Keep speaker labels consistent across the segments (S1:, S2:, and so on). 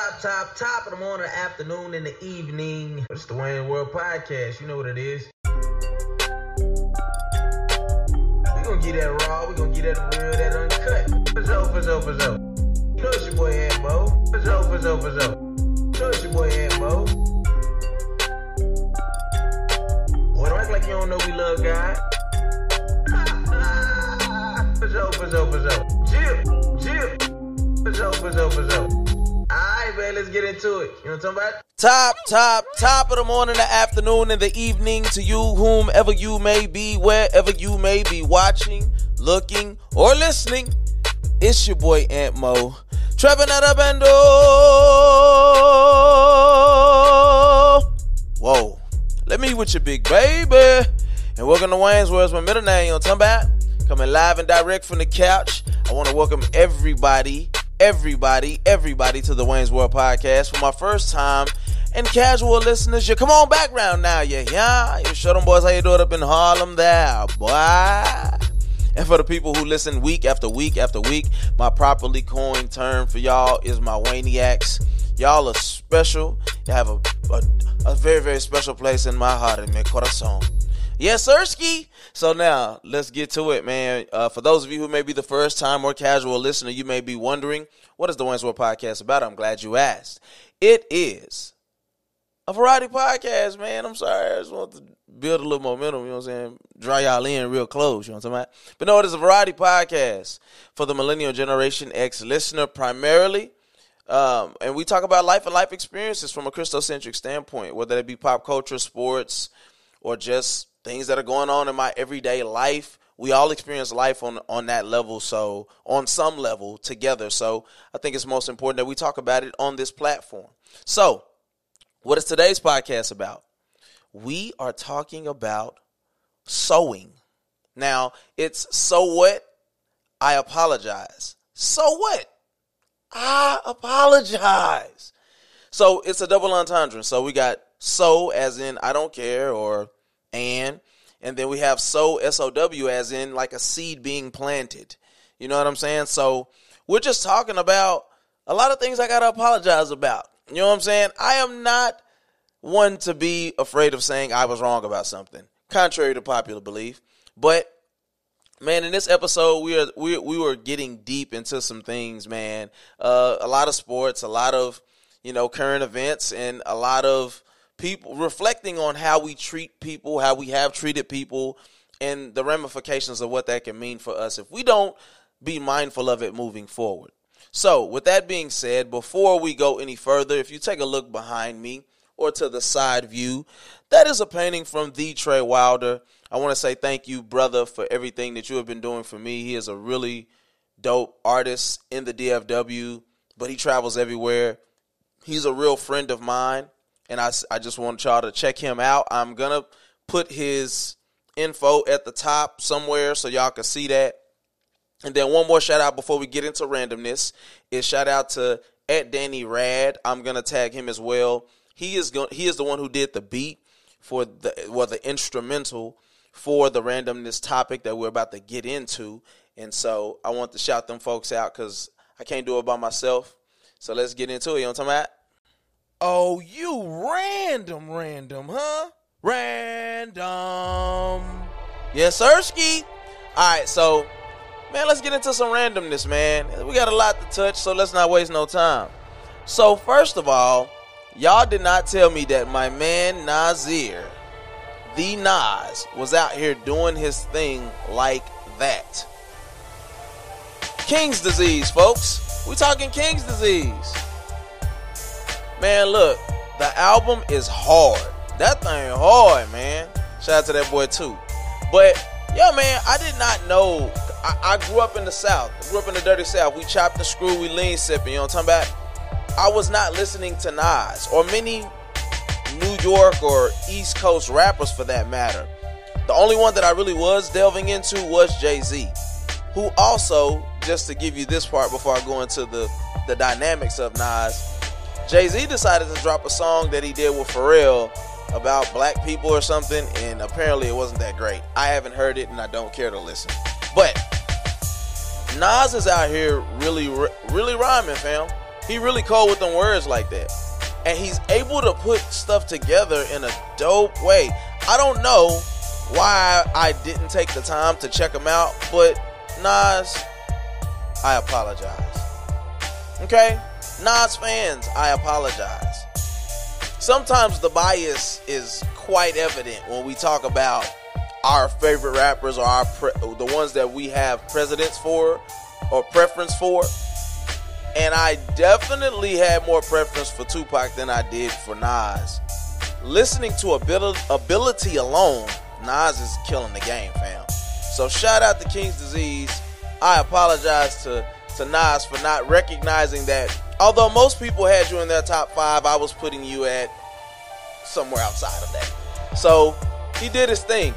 S1: top, top, top of the morning, afternoon, and the evening. It's the Wayne World Podcast. You know what it is. We gonna get that raw. We gonna get that real, that uncut. So, for so. You know it's your boy Ed Mo. For so, for so, for so. You know it's your boy Ed Boy, don't act like you don't know we love God. For so, for so, for so. Chill, chill. Alright, man, let's get into it. You know what I'm talking about?
S2: Top, top, top of the morning, the afternoon, and the evening to you, whomever you may be, wherever you may be watching, looking, or listening. It's your boy Ant Mo. Trevor Bendo. Whoa. Let me with your big baby. And welcome to Wayne's Where's my middle name? You know what I'm talking about? Coming live and direct from the couch. I want to welcome everybody everybody, everybody to the Wayne's World Podcast for my first time and casual listeners. You come on background now, yeah, yeah. You show them boys how you do it up in Harlem there, boy. And for the people who listen week after week after week, my properly coined term for y'all is my Waniacs. Y'all are special. You have a, a, a very, very special place in my heart and my corazon. Yes, sir, ski. So now let's get to it, man. Uh, for those of you who may be the first time or casual listener, you may be wondering what is the Wayne's World Podcast about. I'm glad you asked. It is a variety podcast, man. I'm sorry, I just want to build a little momentum. You know what I'm saying? Dry y'all in real close. You know what I'm talking about? But no, it is a variety podcast for the Millennial Generation X listener primarily. Um, and we talk about life and life experiences from a Christocentric standpoint, whether it be pop culture, sports, or just things that are going on in my everyday life. We all experience life on on that level, so on some level together. So I think it's most important that we talk about it on this platform. So, what is today's podcast about? We are talking about sewing. Now, it's so what? I apologize. So what? I apologize. So it's a double entendre. So we got so as in I don't care or and and then we have sow S O W as in like a seed being planted. You know what I'm saying? So we're just talking about a lot of things I gotta apologize about. You know what I'm saying? I am not one to be afraid of saying I was wrong about something, contrary to popular belief. But man, in this episode, we are we we were getting deep into some things, man. Uh, a lot of sports, a lot of you know current events, and a lot of people reflecting on how we treat people, how we have treated people, and the ramifications of what that can mean for us if we don't be mindful of it moving forward. So, with that being said, before we go any further, if you take a look behind me or to the side view, that is a painting from the Trey Wilder. I want to say thank you, brother, for everything that you have been doing for me. He is a really dope artist in the DFW, but he travels everywhere. He's a real friend of mine and I, I just want y'all to check him out. I'm gonna put his info at the top somewhere so y'all can see that. And then one more shout out before we get into randomness is shout out to at Danny Rad. I'm gonna tag him as well. He is going he is the one who did the beat for the well the instrumental for the randomness topic that we're about to get into. And so I want to shout them folks out because I can't do it by myself. So let's get into it. You know what I'm talking about? Oh, you random, random, huh? Random. Yes, Sirski. All right, so, man, let's get into some randomness, man. We got a lot to touch, so let's not waste no time. So, first of all, y'all did not tell me that my man Nasir, the Nas, was out here doing his thing like that. King's disease, folks. We talking King's disease. Man, look, the album is hard. That thing hard, man. Shout out to that boy too. But yo, man, I did not know. I, I grew up in the South. I grew up in the dirty South. We chopped the screw, we lean sipping. You know what I'm talking about? I was not listening to Nas or many New York or East Coast rappers for that matter. The only one that I really was delving into was Jay Z, who also, just to give you this part before I go into the the dynamics of Nas, Jay Z decided to drop a song that he did with Pharrell about black people or something, and apparently it wasn't that great. I haven't heard it, and I don't care to listen. But Nas is out here really, really rhyming, fam. He really cold with them words like that. And he's able to put stuff together in a dope way. I don't know why I didn't take the time to check him out, but Nas, I apologize. Okay? Nas fans, I apologize. Sometimes the bias is quite evident when we talk about our favorite rappers or our pre- the ones that we have precedence for or preference for. And I definitely had more preference for Tupac than I did for Nas. Listening to ability, ability alone, Nas is killing the game, fam. So shout out to King's Disease. I apologize to, to Nas for not recognizing that although most people had you in their top five, I was putting you at somewhere outside of that. So he did his thing.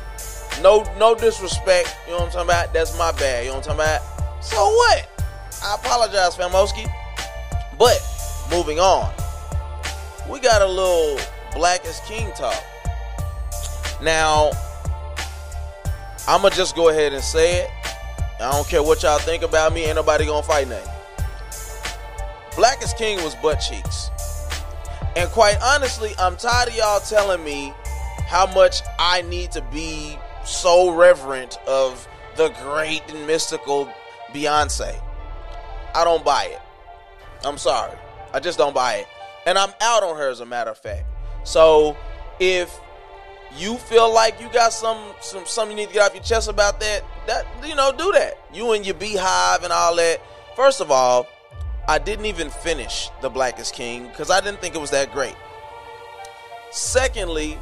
S2: No, no disrespect. You know what I'm talking about? That's my bad. You know what I'm talking about? So what? I apologize, Famoski. But moving on, we got a little Black is King talk. Now, I'ma just go ahead and say it. I don't care what y'all think about me. Ain't nobody gonna fight nothing. Black is King was butt cheeks. And quite honestly, I'm tired of y'all telling me how much I need to be so reverent of the great and mystical Beyonce. I don't buy it. I'm sorry. I just don't buy it. And I'm out on her as a matter of fact. So if you feel like you got some some something you need to get off your chest about that, that you know, do that. You and your beehive and all that. First of all, I didn't even finish The Black is King because I didn't think it was that great. Secondly,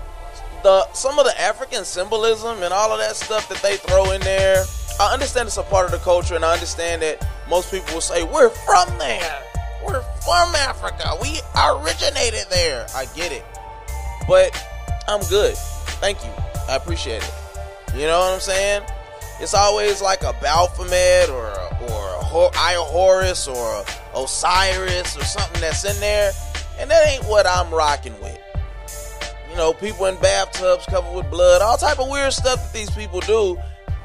S2: the some of the African symbolism and all of that stuff that they throw in there. I understand it's a part of the culture, and I understand that most people will say we're from there, we're from Africa, we originated there. I get it, but I'm good. Thank you. I appreciate it. You know what I'm saying? It's always like a Baphomet or a, or a or a Osiris or something that's in there, and that ain't what I'm rocking with you know, people in bathtubs covered with blood, all type of weird stuff that these people do,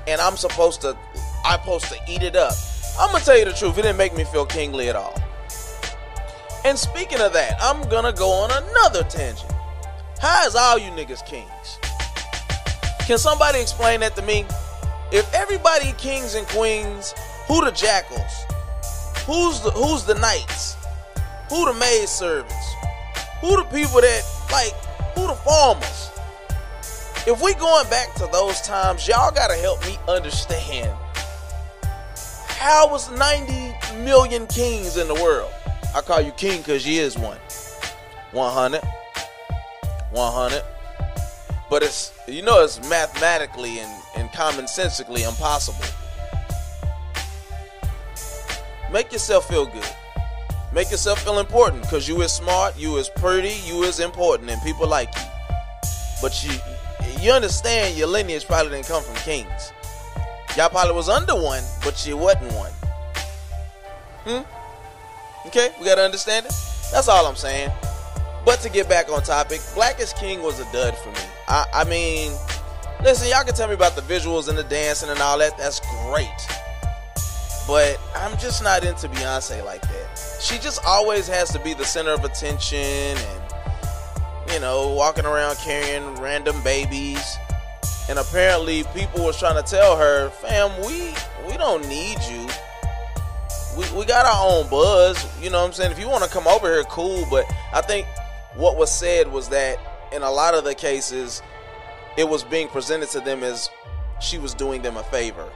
S2: and I'm supposed to, I'm supposed to eat it up. I'm gonna tell you the truth, it didn't make me feel kingly at all. And speaking of that, I'm gonna go on another tangent. How is all you niggas kings? Can somebody explain that to me? If everybody kings and queens, who the jackals? Who's the who's the knights? Who the maid servants? Who the people that like who the farmers? If we going back to those times, y'all gotta help me understand how was 90 million kings in the world? I call you king because you is one. 100. 100. But it's you know it's mathematically and, and commonsensically impossible. Make yourself feel good. Make yourself feel important because you is smart, you is pretty, you is important, and people like you. But you you understand your lineage probably didn't come from kings. Y'all probably was under one, but you wasn't one. Hmm? Okay, we gotta understand it. That's all I'm saying. But to get back on topic, Black is King was a dud for me. I, I mean, listen, y'all can tell me about the visuals and the dancing and all that. That's great. But I'm just not into Beyonce like that. She just always has to be the center of attention and, you know, walking around carrying random babies. And apparently people was trying to tell her, fam, we we don't need you. We, we got our own buzz. You know what I'm saying? If you want to come over here, cool. But I think what was said was that in a lot of the cases, it was being presented to them as she was doing them a favor.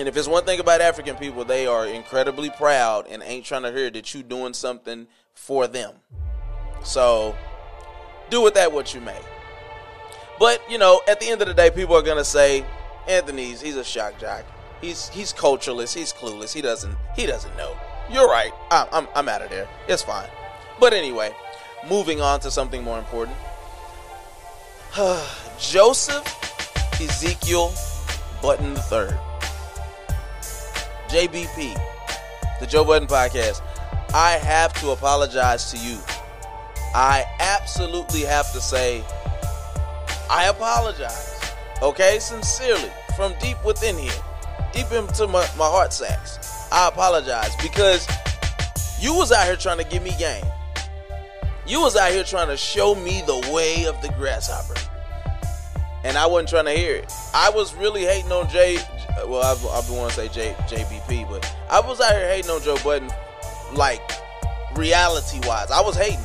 S2: And if it's one thing about African people, they are incredibly proud and ain't trying to hear that you doing something for them. So do with that what you may. But you know, at the end of the day, people are gonna say Anthony's he's a shock jock. He's he's cultureless. He's clueless. He doesn't he doesn't know. You're right. I'm I'm, I'm out of there. It's fine. But anyway, moving on to something more important. Joseph Ezekiel Budden III. JBP, the Joe Budden Podcast. I have to apologize to you. I absolutely have to say, I apologize. Okay, sincerely, from deep within here, deep into my, my heart sacks. I apologize because You was out here trying to give me game. You was out here trying to show me the way of the grasshopper. And I wasn't trying to hear it. I was really hating on Jay. Well, I've, I want to say J, JBP, but I was out here hating on Joe Budden, like reality wise. I was hating.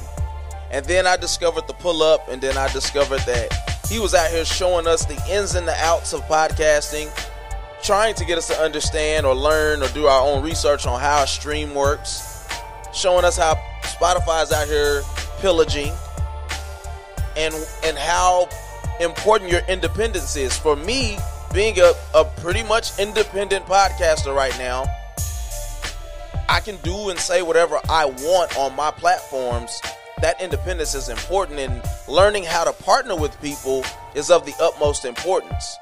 S2: And then I discovered the pull up, and then I discovered that he was out here showing us the ins and the outs of podcasting, trying to get us to understand or learn or do our own research on how a stream works, showing us how Spotify's out here pillaging and and how important your independence is. For me, being a, a pretty much independent podcaster right now, I can do and say whatever I want on my platforms. That independence is important, and learning how to partner with people is of the utmost importance.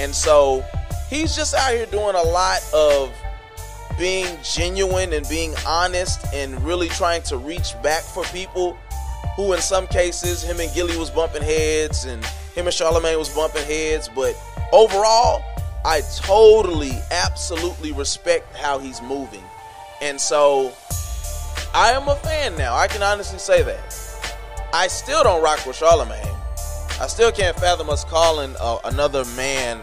S2: And so he's just out here doing a lot of being genuine and being honest and really trying to reach back for people who in some cases him and Gillie was bumping heads and him and Charlemagne was bumping heads, but overall, I totally, absolutely respect how he's moving. And so I am a fan now. I can honestly say that. I still don't rock with Charlemagne. I still can't fathom us calling uh, another man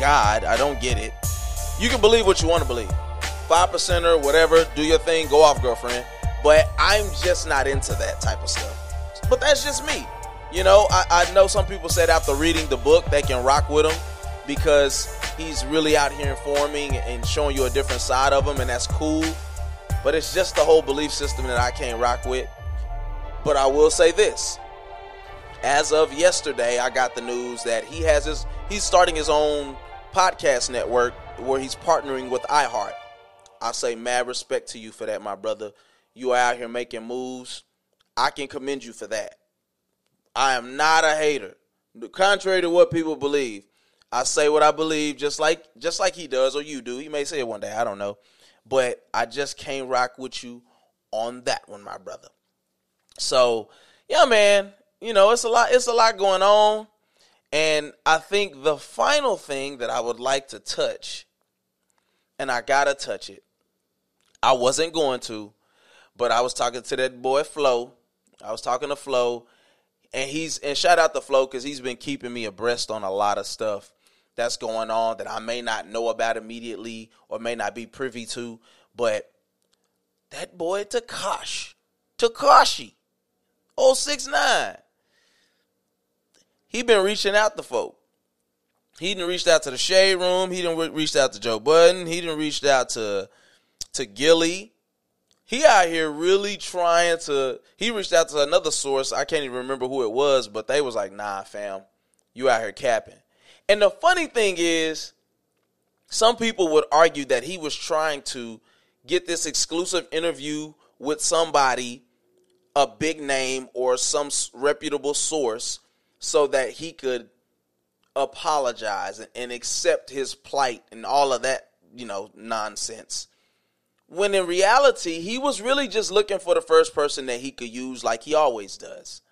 S2: God. I don't get it. You can believe what you want to believe. Five percenter, whatever, do your thing, go off, girlfriend. But I'm just not into that type of stuff. But that's just me. You know, I, I know some people said after reading the book they can rock with him because he's really out here informing and showing you a different side of him, and that's cool. But it's just the whole belief system that I can't rock with. But I will say this. As of yesterday, I got the news that he has his he's starting his own podcast network where he's partnering with iHeart. I say mad respect to you for that, my brother. You are out here making moves. I can commend you for that. I am not a hater. Contrary to what people believe, I say what I believe just like just like he does or you do. He may say it one day, I don't know. But I just can't rock with you on that one, my brother. So, yeah, man, you know, it's a lot it's a lot going on. And I think the final thing that I would like to touch, and I gotta touch it. I wasn't going to, but I was talking to that boy Flo I was talking to Flo, and he's and shout out to Flo because he's been keeping me abreast on a lot of stuff that's going on that I may not know about immediately or may not be privy to. But that boy Takash, Tekashi, 069, he been reaching out to folk. He didn't reach out to the shade room. He didn't re- reached out to Joe Budden. He didn't reached out to to Gillie he out here really trying to he reached out to another source i can't even remember who it was but they was like nah fam you out here capping and the funny thing is some people would argue that he was trying to get this exclusive interview with somebody a big name or some reputable source so that he could apologize and accept his plight and all of that you know nonsense when in reality, he was really just looking for the first person that he could use like he always does.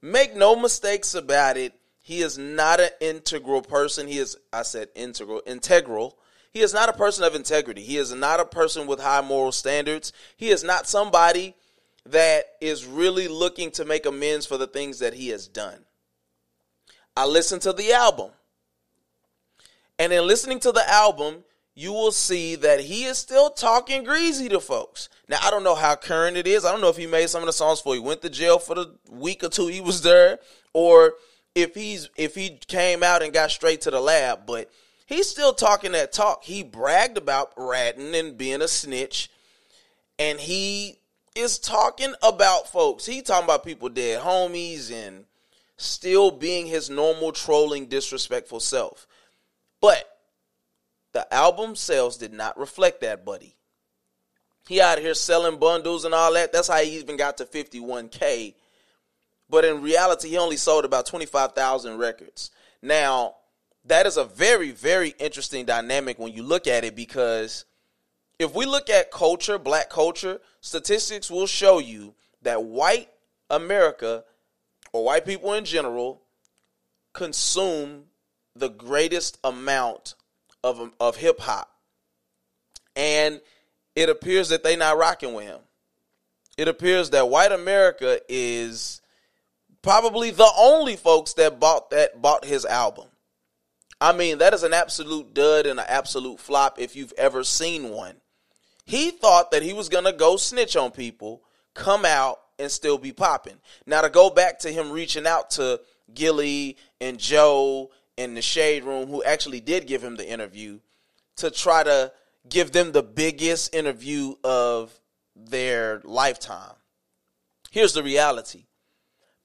S2: Make no mistakes about it. He is not an integral person. He is, I said integral, integral. He is not a person of integrity. He is not a person with high moral standards. He is not somebody that is really looking to make amends for the things that he has done. I listened to the album. And in listening to the album, you will see that he is still talking greasy to folks. Now, I don't know how current it is. I don't know if he made some of the songs before he went to jail for the week or two he was there, or if he's if he came out and got straight to the lab, but he's still talking that talk. He bragged about ratting and being a snitch, and he is talking about folks. He talking about people dead homies and still being his normal trolling, disrespectful self. But the album sales did not reflect that, buddy. He out here selling bundles and all that. That's how he even got to 51K. But in reality, he only sold about 25,000 records. Now, that is a very, very interesting dynamic when you look at it because if we look at culture, black culture, statistics will show you that white America or white people in general consume the greatest amount of of hip hop, and it appears that they not rocking with him. it appears that white America is probably the only folks that bought that bought his album. I mean, that is an absolute dud and an absolute flop if you've ever seen one. He thought that he was going to go snitch on people, come out and still be popping. Now to go back to him reaching out to Gillie and Joe in the shade room who actually did give him the interview to try to give them the biggest interview of their lifetime. Here's the reality.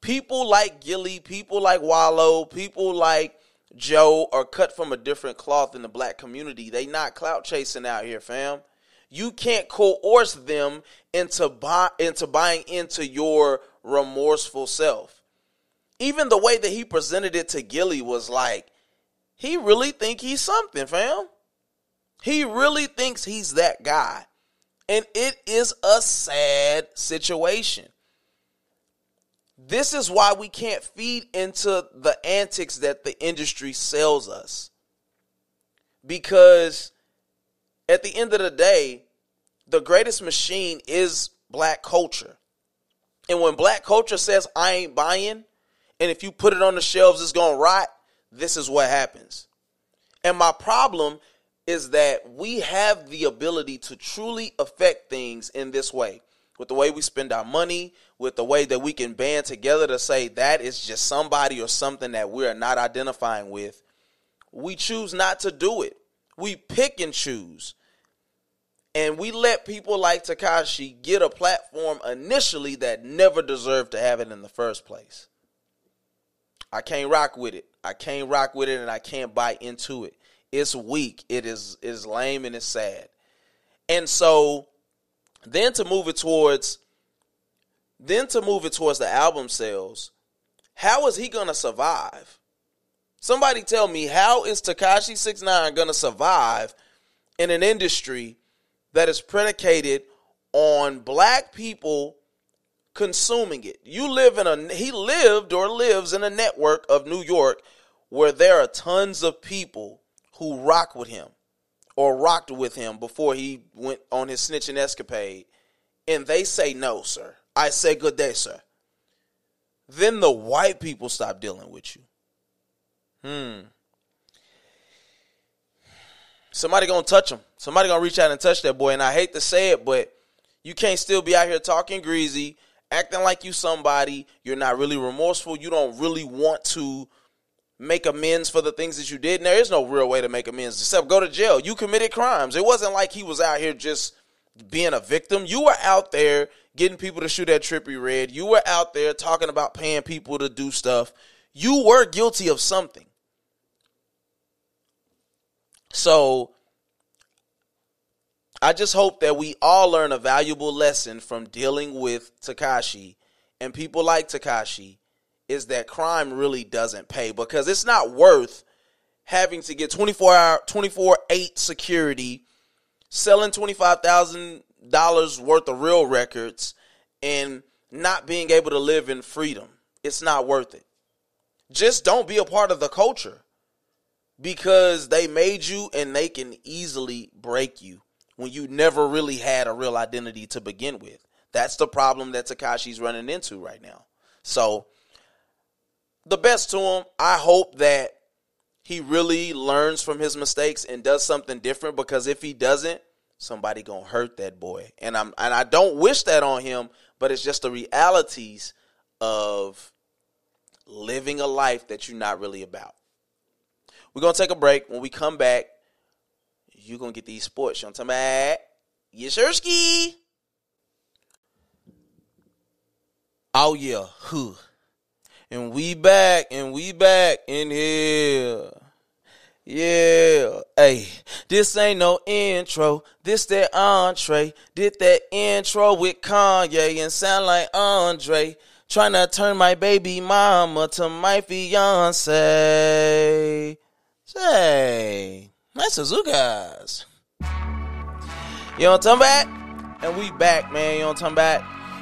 S2: People like Gillie, people like Wallo, people like Joe are cut from a different cloth in the black community. They not clout chasing out here, fam. You can't coerce them into buy, into buying into your remorseful self. Even the way that he presented it to Gillie was like, he really think he's something, fam. He really thinks he's that guy. And it is a sad situation. This is why we can't feed into the antics that the industry sells us. Because at the end of the day, the greatest machine is black culture. And when black culture says, I ain't buying, and if you put it on the shelves, it's going to rot, this is what happens. And my problem is that we have the ability to truly affect things in this way with the way we spend our money, with the way that we can band together to say that is just somebody or something that we are not identifying with. We choose not to do it. We pick and choose. And we let people like Tekashi get a platform initially that never deserved to have it in the first place. I can't rock with it. I can't rock with it and I can't buy into it. It's weak. It is is lame and it's sad. And so then to move it towards then to move it towards the album sales, how is he gonna survive? Somebody tell me how is Tekashi 69 gonna survive in an industry that is predicated on black people consuming it. You live in a he lived or lives in a network of New York where there are tons of people who rock with him or rocked with him before he went on his snitching escapade and they say no, sir. I say good day, sir. Then the white people stop dealing with you. Hmm. Somebody gonna touch him. Somebody gonna reach out and touch that boy. And I hate to say it, but you can't still be out here talking greasy, acting like you somebody. You're not really remorseful. You don't really want to make amends for the things that you did. And there is no real way to make amends except go to jail. You committed crimes. It wasn't like he was out here just being a victim. You were out there getting people to shoot at Trippie Redd. You were out there talking about paying people to do stuff. You were guilty of something. So I just hope that we all learn a valuable lesson from dealing with Tekashi and people like Tekashi is that crime really doesn't pay because it's not worth having to get 24 hour 24 8 security selling $25,000 worth of real records and not being able to live in freedom. It's not worth it. Just don't be a part of the culture because they made you and they can easily break you when you never really had a real identity to begin with. That's the problem that Tekashi's running into right now. So, the best to him. I hope that he really learns from his mistakes and does something different because if he doesn't, somebody going to hurt that boy. And I'm and I don't wish that on him, but it's just the realities of living a life that you're not really about. We're gonna take a break. When we come back, you're gonna get these sports. You know what I'm talking about? Yes. Oh yeah. And we back, and we back in here. Yeah, hey, this ain't no intro. This that entree. Did that intro with Kanye and sound like Andre. Trying to turn my baby mama to my fiance. Say, nice Suzukas. You know what I'm talking? And we back, man. You know what I'm?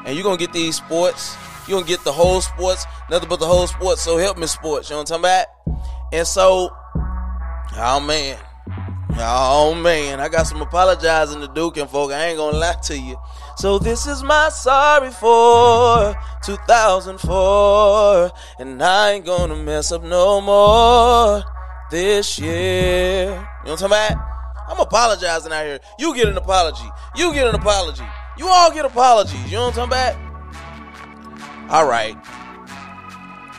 S2: And you gonna get these sports. you gonna get the whole sports. Nothing but the whole sports. So help me sports. You know what I'm? And so, oh man. Oh man, I got some apologizing to do, and folk. I ain't gonna lie to you. So this is my sorry for 2004, and I ain't gonna mess up no more this year. You know what I'm talking about? I'm apologizing out here. You get an apology. You get an apology. You all get apologies. You know what I'm talking about? All right.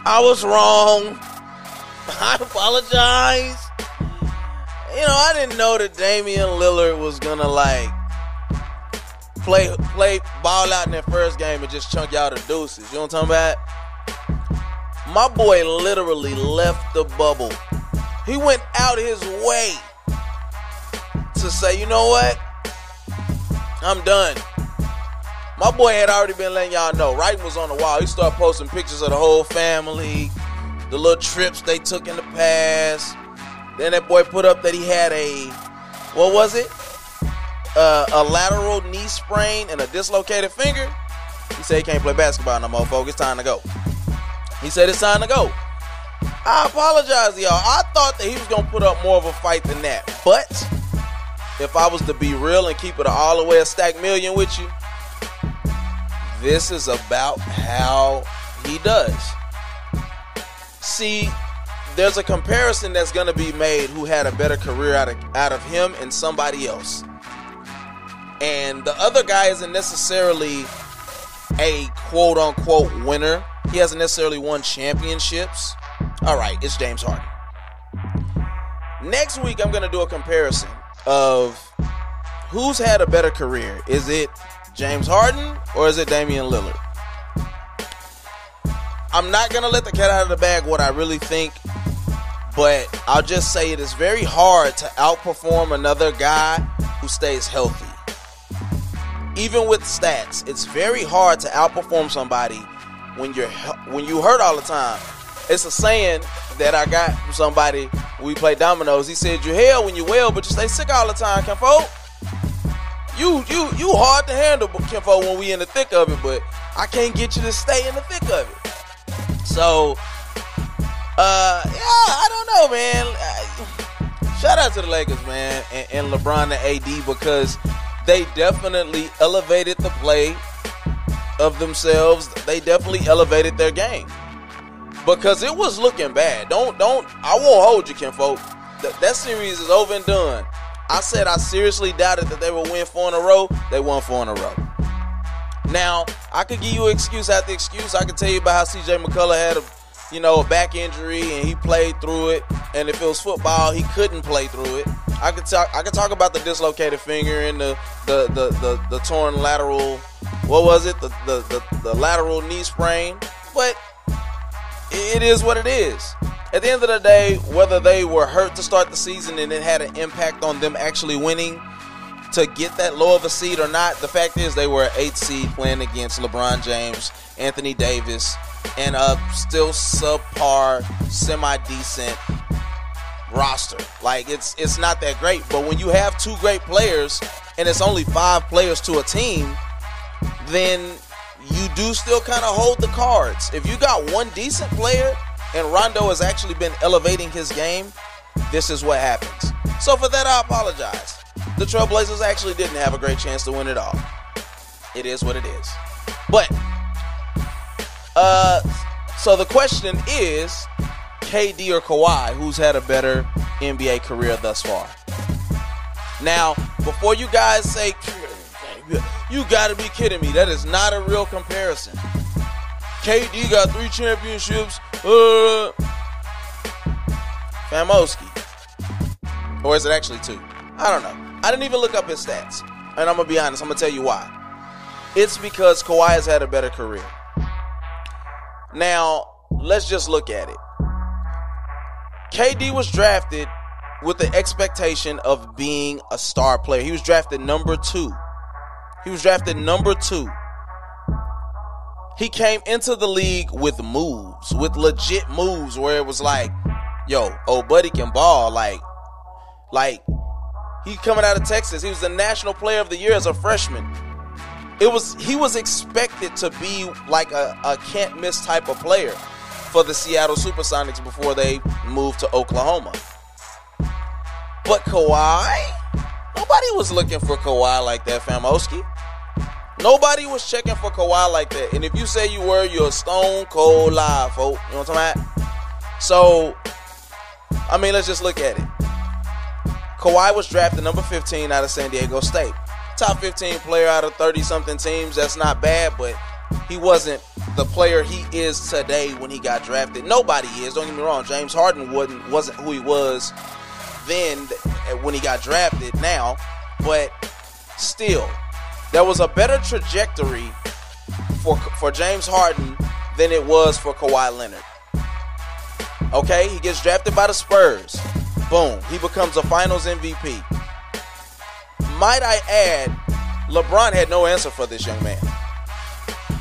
S2: I was wrong. I apologize. You know, I didn't know that Damian Lillard was gonna like play play ball out in that first game and just chunk y'all the deuces. You know what I'm talking about? My boy literally left the bubble. He went out his way to say, you know what? I'm done. My boy had already been letting y'all know. Writing was on the wall. He started posting pictures of the whole family, the little trips they took in the past. Then that boy put up that he had a, what was it? Uh, a lateral knee sprain and a dislocated finger. He said he can't play basketball no more, folks. It's time to go. He said it's time to go. I apologize, y'all. I thought that he was gonna put up more of a fight than that. But if I was to be real and keep it all the way a stack million with you, this is about how he does. See, there's a comparison that's going to be made who had a better career out of, out of him and somebody else. And the other guy isn't necessarily a quote unquote winner. He hasn't necessarily won championships. All right, it's James Harden. Next week, I'm going to do a comparison of who's had a better career. Is it James Harden or is it Damian Lillard? I'm not going to let the cat out of the bag what I really think, but I'll just say it is very hard to outperform another guy who stays healthy. Even with stats, it's very hard to outperform somebody when you're when you hurt all the time. It's a saying that I got from somebody we play dominoes. He said, "You hell when you well, but you stay sick all the time, Kenfo." You you you hard to handle, Kenfo, when we in the thick of it, but I can't get you to stay in the thick of it. So, uh, yeah, I don't know, man. Shout out to the Lakers, man, and, and LeBron and AD because they definitely elevated the play of themselves. They definitely elevated their game because it was looking bad. Don't don't I won't hold you, Kenfo. That, that series is over and done. I said I seriously doubted that they would win four in a row. They won four in a row. Now I could give you an excuse after excuse. I could tell you about how C.J. McCullough had a you know a back injury and he played through it. And if it was football, he couldn't play through it. I could talk. I could talk about the dislocated finger and the the the the, the torn lateral. What was it? The, the the the lateral knee sprain. But it is what it is. At the end of the day, whether they were hurt to start the season and it had an impact on them actually winning to get that low of a seed or not, the fact is they were an eight seed playing against LeBron James, Anthony Davis, and a still subpar, semi decent roster. Like it's it's not that great. But when you have two great players and it's only five players to a team, then you do still kind of hold the cards. If you got one decent player and Rondo has actually been elevating his game, this is what happens. So for that, I apologize. The Trailblazers actually didn't have a great chance to win it all. It is what it is. But, uh, so the question is KD or Kawhi, who's had a better NBA career thus far? Now, before you guys say, you gotta be kidding me, that is not a real comparison. KD got three championships. Uh, Famoski. Or is it actually two? I don't know. I didn't even look up his stats. And I'm going to be honest, I'm going to tell you why. It's because Kawhi has had a better career. Now, let's just look at it. KD was drafted with the expectation of being a star player. He was drafted number two. He was drafted number two. He came into the league with moves, with legit moves where it was like, yo, old buddy can ball. Like, like he coming out of Texas. He was the national player of the year as a freshman. It was he was expected to be like a, a can't miss type of player for the Seattle Supersonics before they moved to Oklahoma. But Kawhi, nobody was looking for Kawhi like that, Famoski. Nobody was checking for Kawhi like that. And if you say you were, you're stone cold lie, folks. You know what I'm talking about? So, I mean, let's just look at it. Kawhi was drafted number 15 out of San Diego State. Top 15 player out of 30 something teams. That's not bad, but he wasn't the player he is today when he got drafted. Nobody is. Don't get me wrong. James Harden wasn't wasn't who he was then eh, when he got drafted. Now, but still, there was a better trajectory for for James Harden than it was for Kawhi Leonard. Okay, he gets drafted by the Spurs. Boom, he becomes a Finals MVP. Might I add, LeBron had no answer for this young man.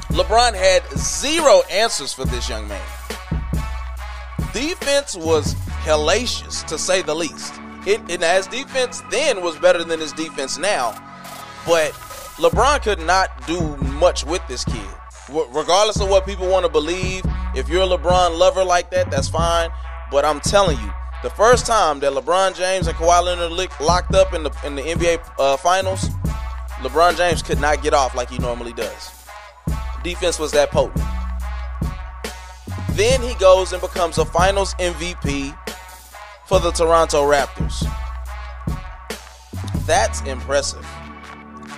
S2: LeBron had zero answers for this young man. Defense was hellacious, to say the least. It, and as defense then was better than his defense now, but LeBron could not do much with this kid. Regardless of what people want to believe, if you're a LeBron lover like that, that's fine. But I'm telling you, the first time that LeBron James and Kawhi Leonard locked up in the in the NBA uh, Finals, LeBron James could not get off like he normally does. Defense was that potent. Then he goes and becomes a Finals MVP for the Toronto Raptors. That's impressive.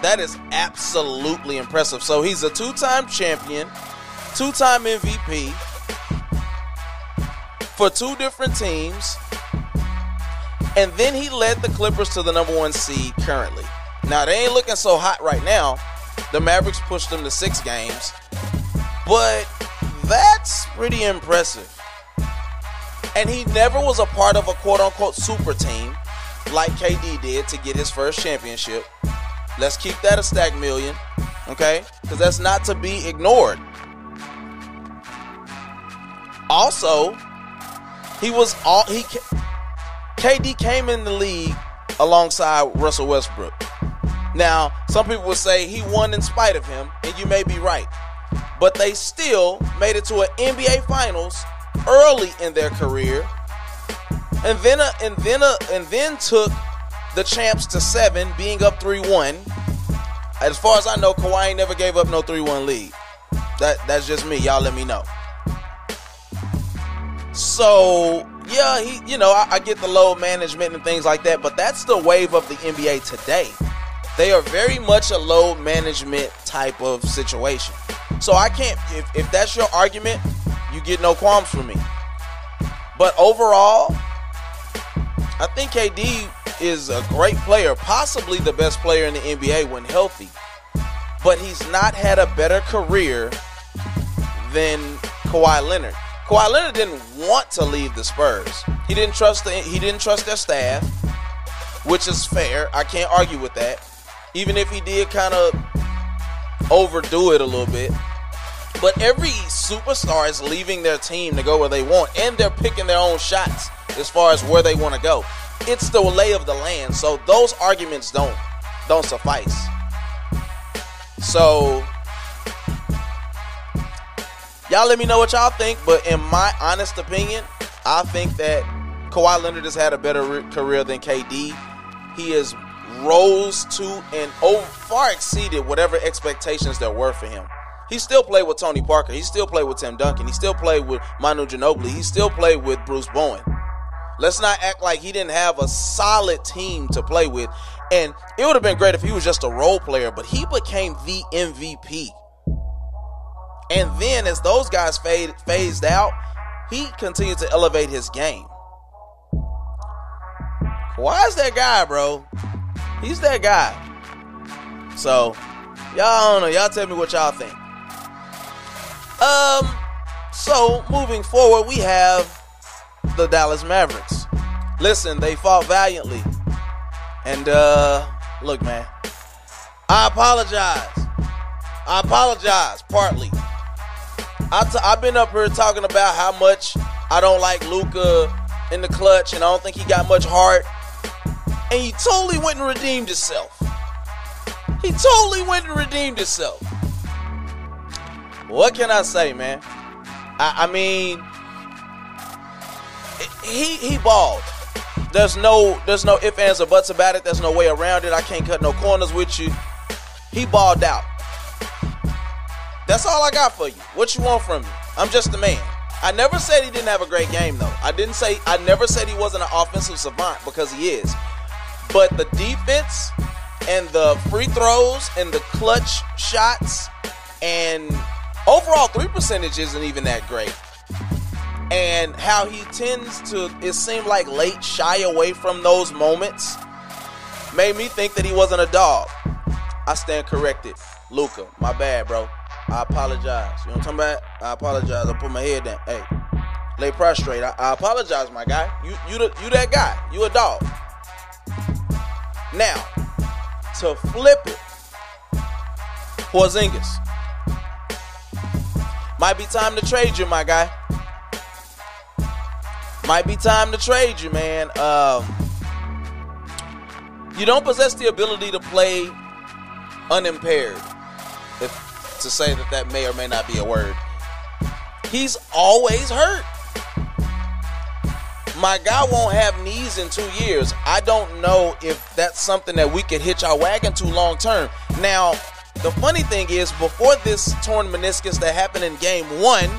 S2: That is absolutely impressive. So he's a two time champion, two time MVP for two different teams. And then he led the Clippers to the number one seed currently. Now, they ain't looking so hot right now. The Mavericks pushed them to six games. But that's pretty impressive. And he never was a part of a quote unquote super team like KD did to get his first championship. Let's keep that a stack million, okay? Because that's not to be ignored. Also, he was all he KD came in the league alongside Russell Westbrook. Now, some people would say he won in spite of him, and you may be right. But they still made it to an NBA Finals early in their career, and then a, and then a, and then took the champs to seven, being up three one. As far as I know, Kawhi never gave up no three one lead. That that's just me. Y'all let me know. So yeah, he you know I, I get the load management and things like that, but that's the wave of the NBA today. They are very much a load management type of situation. So I can't if, if that's your argument, you get no qualms from me. But overall, I think KD is a great player, possibly the best player in the NBA when healthy. But he's not had a better career than Kawhi Leonard. Kawhi Leonard didn't want to leave the Spurs. He didn't trust the, he didn't trust their staff, which is fair. I can't argue with that. Even if he did kind of overdo it a little bit. But every superstar is leaving their team to go where they want, and they're picking their own shots as far as where they want to go. It's the lay of the land, so those arguments don't don't suffice. So y'all let me know what y'all think, but in my honest opinion, I think that Kawhi Leonard has had a better career than KD. He has rose to and over, far exceeded whatever expectations there were for him. He still played with Tony Parker. He still played with Tim Duncan. He still played with Manu Ginobili. He still played with Bruce Bowen. Let's not act like he didn't have a solid team to play with. And it would have been great if he was just a role player, but he became the MVP. And then as those guys fade, phased out, he continued to elevate his game. Why is that guy, bro? He's that guy. So, y'all don't know. Y'all tell me what y'all think. Um, so moving forward, we have the Dallas Mavericks. Listen, they fought valiantly. And uh look, man. I apologize. I apologize partly. I t- I've been up here talking about how much I don't like Luka in the clutch and I don't think he got much heart. And he totally went and redeemed himself. He totally went and redeemed himself. What can I say, man? I, I mean, he he balled. There's no there's no ifs, ands, or buts about it. There's no way around it. I can't cut no corners with you. He balled out. That's all I got for you. What you want from me? I'm just a man. I never said he didn't have a great game though. I didn't say I never said he wasn't an offensive savant because he is. But the defense and the free throws and the clutch shots and overall three percentage isn't even that great. And how he tends to it seemed like late shy away from those moments made me think that he wasn't a dog. I stand corrected. Luka, my bad, bro. I apologize. You know what I'm talking about? I apologize. I put my head down. Hey, lay prostrate. I, I apologize, my guy. You you the, you that guy. You a dog. Now, to flip it, Porzingis. Might be time to trade you, my guy. Might be time to trade you, man. Um, you don't possess the ability to play unimpaired. If to say that that may or may not be a word. He's always hurt. My guy won't have knees in two years. I don't know if that's something that we could hitch our wagon to long term. Now, the funny thing is, before this torn meniscus that happened in game one,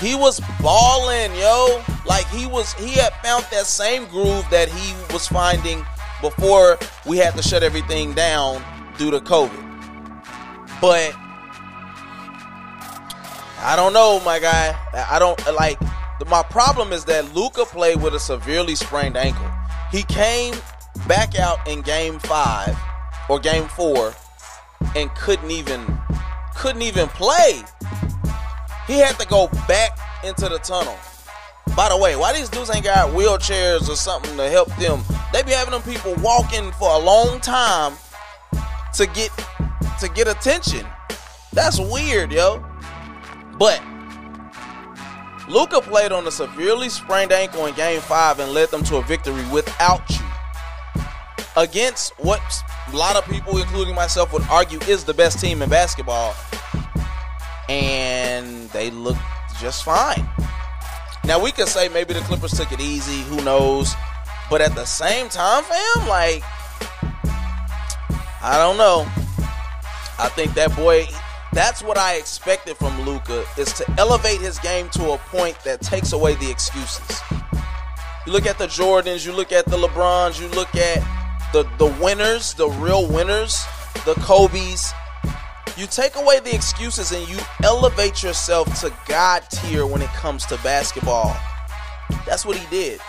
S2: he was balling, yo. Like he was, he had found that same groove that he was finding before we had to shut everything down due to COVID. But I don't know, my guy. I don't like. My problem is that Luka played with a severely sprained ankle. He came back out in game five or game four and couldn't even couldn't even play. He had to go back into the tunnel. By the way, why these dudes ain't got wheelchairs or something to help them? They be having them people walking for a long time to get to get attention. That's weird, yo. But Luka played on a severely sprained ankle in game five and led them to a victory without you. Against what a lot of people, including myself, would argue is the best team in basketball. And they looked just fine. Now we could say maybe the Clippers took it easy, who knows? But at the same time, fam, like I don't know. I think that boy that's what I expected from Luka, is to elevate his game to a point that takes away the excuses. You look at the Jordans, you look at the LeBrons, you look at the the winners, the real winners, the Kobe's. You take away the excuses and you elevate yourself to God tier when it comes to basketball. That's what he did.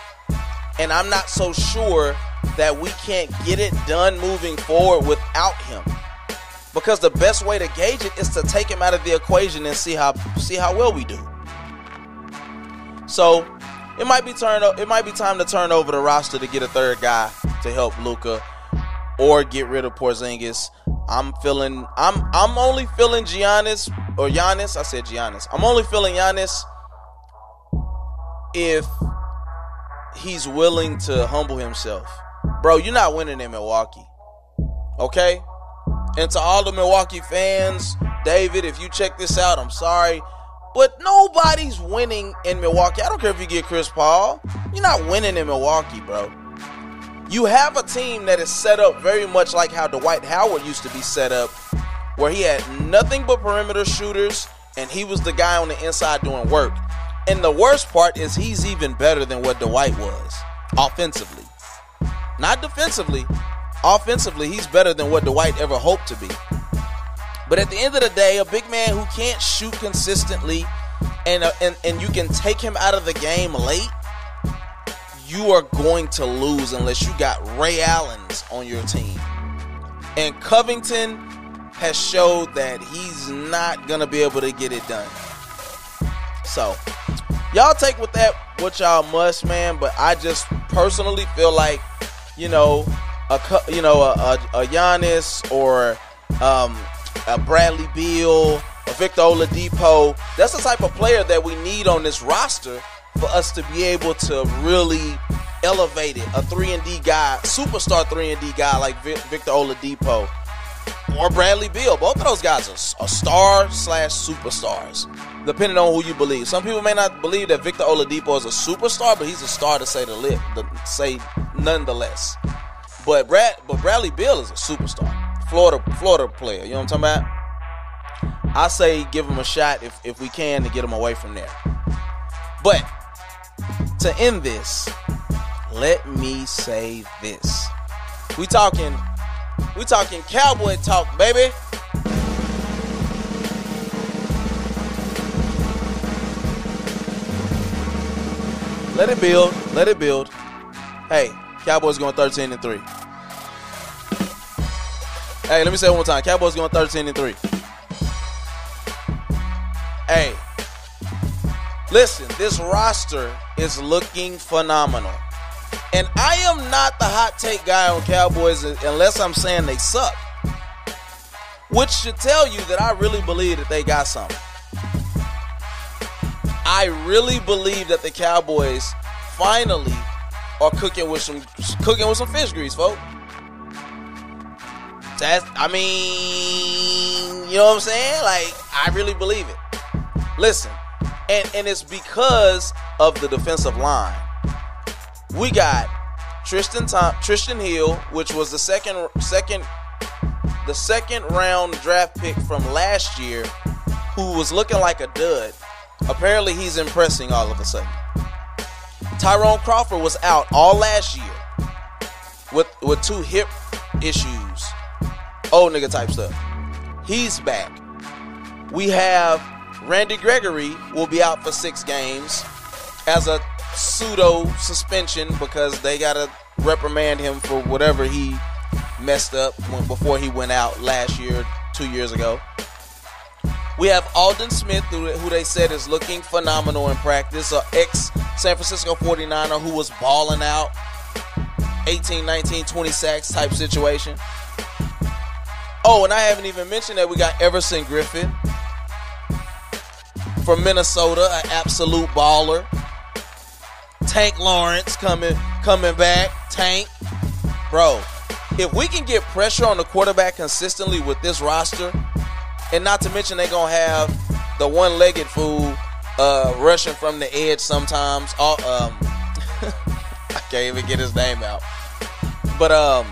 S2: And I'm not so sure that we can't get it done moving forward without him. Because the best way to gauge it is to take him out of the equation and see how see how well we do. So it might be turn it might be time to turn over the roster to get a third guy to help Luka or get rid of Porzingis. I'm feeling I'm I'm only feeling Giannis or Giannis. I said Giannis. I'm only feeling Giannis if he's willing to humble himself. Bro, you're not winning in Milwaukee. Okay? And to all the Milwaukee fans, David, if you check this out, I'm sorry. But nobody's winning in Milwaukee. I don't care if you get Chris Paul. You're not winning in Milwaukee, bro. You have a team that is set up very much like how Dwight Howard used to be set up, where he had nothing but perimeter shooters and he was the guy on the inside doing work. And the worst part is he's even better than what Dwight was offensively. Not defensively. Offensively, he's better than what Dwight ever hoped to be. But at the end of the day, a big man who can't shoot consistently and, uh, and, and you can take him out of the game late you are going to lose unless you got Ray Allen's on your team. And Covington has showed that he's not going to be able to get it done. So, y'all take with that what y'all must, man, but I just personally feel like, you know, a you know, a, a, a Giannis or um, a Bradley Beal, a Victor Oladipo, that's the type of player that we need on this roster for us to be able to really elevate it. A 3 and D guy, superstar 3 and D guy like Victor Oladipo. or Bradley Beal. Both of those guys are, are star slash superstars, depending on who you believe. Some people may not believe that Victor Oladipo is a superstar, but he's a star to say the lip, to say nonetheless. But Brad, but Bradley Beal is a superstar, Florida Florida player. You know what I'm talking about? I say give him a shot if if we can to get him away from there. But to end this, let me say this. We talking we talking cowboy talk, baby. Let it build. Let it build. Hey, Cowboys going 13 and 3. Hey, let me say it one more time. Cowboys going 13 and 3. Hey, listen, this roster is looking phenomenal. And I am not the hot take guy on Cowboys unless I'm saying they suck. Which should tell you that I really believe that they got something. I really believe that the Cowboys finally are cooking with some cooking with some fish grease, folks. That's I mean, you know what I'm saying? Like I really believe it. Listen, and and it's because of the defensive line we got Tristan Tom, Trysten Hill, which was the second second the second round draft pick from last year, who was looking like a dud. Apparently, he's impressing all of a sudden. Tyrone Crawford was out all last year with with two hip issues, old nigga type stuff. He's back. We have Randy Gregory will be out for six games as a pseudo suspension because they got to reprimand him for whatever he messed up before he went out last year, two years ago. We have Aldon Smith, who, they said is looking phenomenal in practice, an ex San Francisco 49er who was balling out 18, 19, 20 sacks type situation. Oh, and I haven't even mentioned that we got Everson Griffen from Minnesota, an absolute baller. Tank Lawrence coming coming back. Tank, bro. If we can get pressure on the quarterback consistently with this roster, and not to mention they're gonna have the one-legged fool uh, rushing from the edge sometimes. All, um, I can't even get his name out. But um,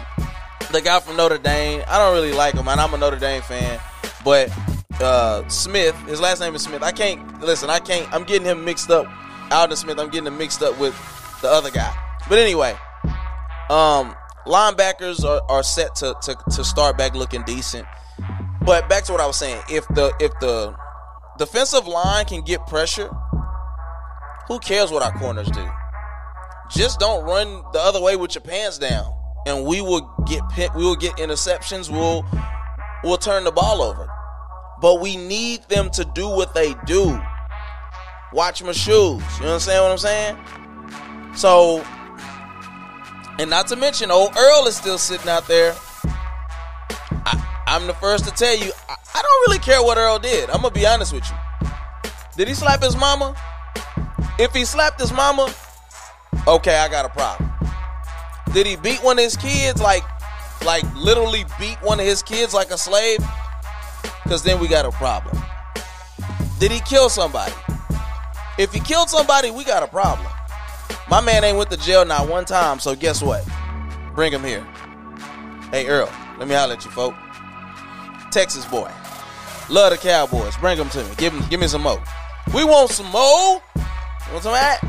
S2: the guy from Notre Dame, I don't really like him, and I'm a Notre Dame fan. But uh, Smith, his last name is Smith. I can't listen. I can't. I'm getting him mixed up Aldon Smith. I'm getting him mixed up with the other guy. But anyway, um, linebackers are, are set to, to, to start back looking decent. But back to what I was saying, if the if the defensive line can get pressure, who cares what our corners do? Just don't run the other way with your pants down, and we will get we will get interceptions. We'll we'll turn the ball over, but we need them to do what they do watch my shoes. You understand what I'm saying? So, and not to mention, old Earl is still sitting out there. I, am the first to tell you, I, I don't really care what Earl did. I'm gonna be honest with you. Did he slap his mama? If he slapped his mama, okay, I got a problem. Did he beat one of his kids like, like literally beat one of his kids like a slave? Because then we got a problem. Did he kill somebody? If he killed somebody, we got a problem. My man ain't went to jail not one time, so guess what? Bring him here. Hey Earl, let me holler at you, folk. Texas boy. Love the Cowboys. Bring them to me. Give, him, give me some more. We want some more. Some of that?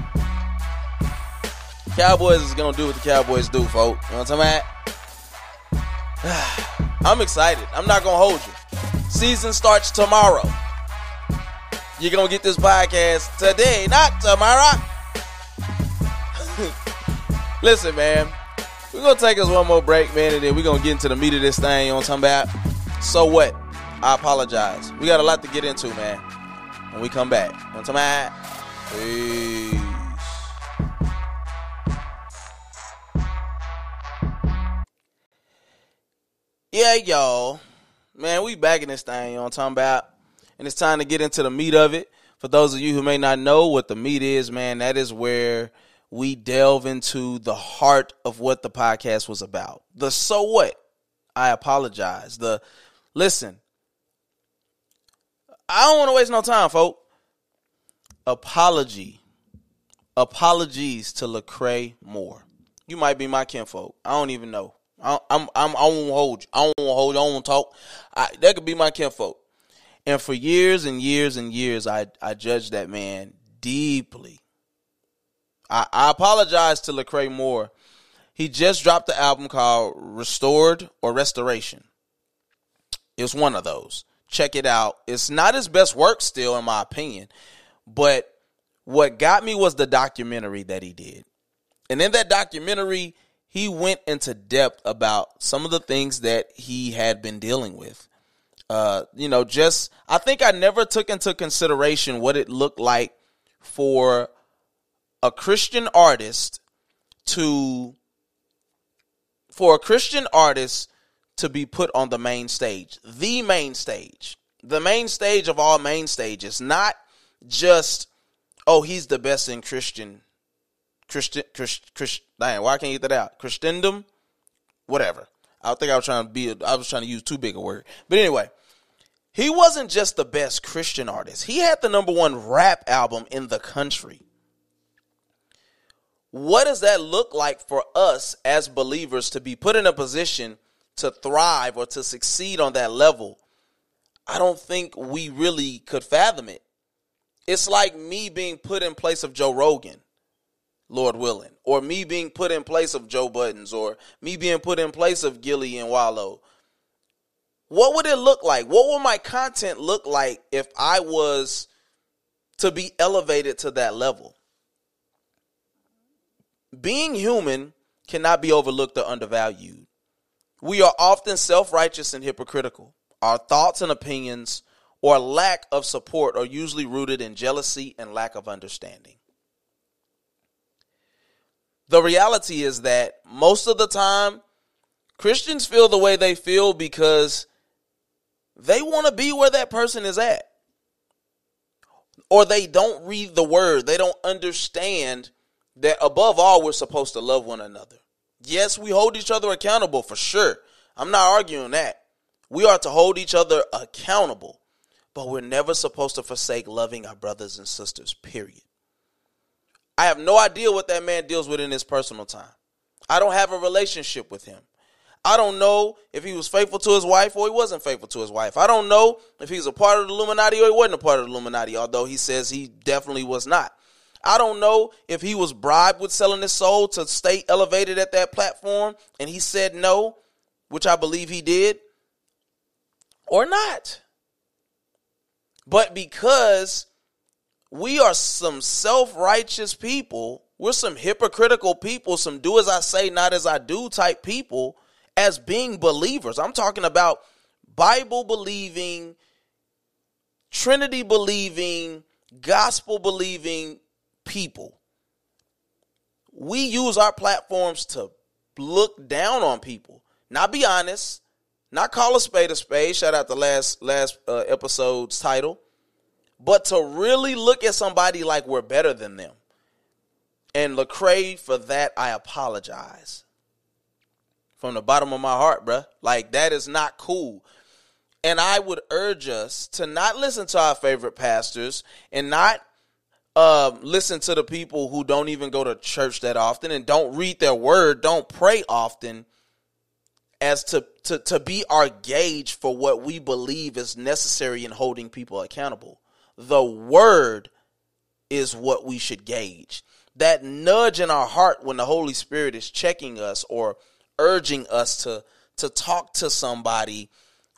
S2: Cowboys is gonna do what the Cowboys do, folk. You know what I'm talking I'm excited. I'm not gonna hold you. Season starts tomorrow. You're going to get this podcast today, not tomorrow. Listen, man. We're going to take us one more break, man, and then we're going to get into the meat of this thing. You know what I'm talking about? So what? I apologize. We got a lot to get into, man. When we come back. Talking about? Peace. Yeah, y'all. Man, we back in this thing, you know what I'm talking about? and it's time to get into the meat of it. For those of you who may not know what the meat is, man, that is where we delve into the heart of what the podcast was about. The so what? I apologize. The Listen, I don't want to waste no time, folks. Apology. Apologies to Lecrae Moore. You might be my kinfolk. I don't even know. I, I'm, I'm, I won't hold you. I don't hold you. I don't talk. I, that could be my kinfolk. And for years and years and years, I, I judged that man deeply. I, I apologize to Lecrae Moore. He just dropped the album called Restored or Restoration. It's one of those. Check it out. It's not his best work still, in my opinion. But what got me was the documentary that he did. And in that documentary, he went into depth about some of the things that he had been dealing with. Uh, you know, just I think I never took into consideration what it looked like for a Christian artist to for a Christian artist to be put on the main stage, the main stage, the main stage of all main stages, not just oh he's the best in Christian Christian Christian Christ, why can't you get that out? Christendom, whatever. I think I was trying to be I was trying to use too big a word. But anyway, he wasn't just the best Christian artist. He had the number 1 rap album in the country. What does that look like for us as believers to be put in a position to thrive or to succeed on that level? I don't think we really could fathom it. It's like me being put in place of Joe Rogan, Lord willing, or me being put in place of Joe Budden, or me being put in place of Gillie and Wallo. What would it look like? What would my content look like if I was to be elevated to that level? Being human cannot be overlooked or undervalued. We are often self righteous and hypocritical. Our thoughts and opinions or lack of support are usually rooted in jealousy and lack of understanding. The reality is that most of the time, Christians feel the way they feel because they want to be where that person is at. Or they don't read the word, they don't understand that above all, we're supposed to love one another. Yes, we hold each other accountable for sure. I'm not arguing that. We are to hold each other accountable, but we're never supposed to forsake loving our brothers and sisters, period. I have no idea what that man deals with in his personal time. I don't have a relationship with him. I don't know if he was faithful to his wife or he wasn't faithful to his wife. I don't know if he's a part of the Illuminati or he wasn't a part of the Illuminati, although he says he definitely was not. I don't know if he was bribed with selling his soul to stay elevated at that platform and he said no, which I believe he did, or not. But because we are some self righteous people, we're some hypocritical people, some do as I say, not as I do type people, as being believers. I'm talking about Bible believing, Trinity believing, gospel believing people. We use our platforms to look down on people, not be honest, not call a spade a spade. Shout out the last last uh, episode's title, but to really look at somebody like we're better than them. And Lecrae, for that, I apologize from the bottom of my heart, bruh. Like that is not cool. And I would urge us to not listen to our favorite pastors and not um, listen to the people who don't even go to church that often and don't read their word, don't pray often, as to, to, to be our gauge for what we believe is necessary in holding people accountable. The word is what we should gauge. That nudge in our heart when the Holy Spirit is checking us or urging us to, to talk to somebody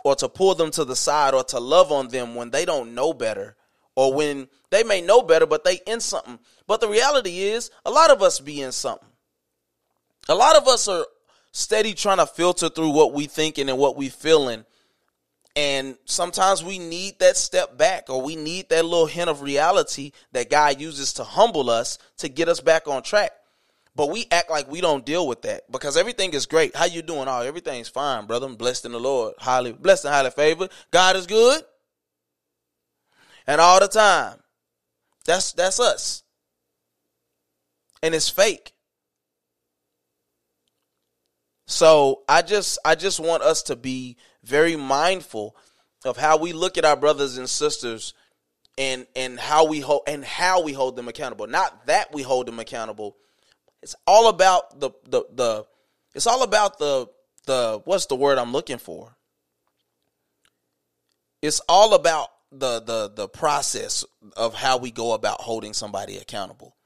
S2: or to pull them to the side or to love on them when they don't know better or when they may know better, but they in something. But the reality is, a lot of us be in something. A lot of us are steady trying to filter through what we thinking and what we feeling. And sometimes we need that step back or we need that little hint of reality that God uses to humble us to get us back on track. But we act like we don't deal with that because everything is great. How you doing? Oh, everything's fine, brother. I'm blessed in the Lord. Highly blessed and highly favored. God is good and all the time. That's that's us. And it's fake. So I just I just want us to be very mindful of how we look at our brothers and sisters and and how we hold and how we hold them accountable. Not that we hold them accountable. It's all about the the the it's all about the the what's the word I'm looking for? It's all about the the the process of how we go about holding somebody accountable.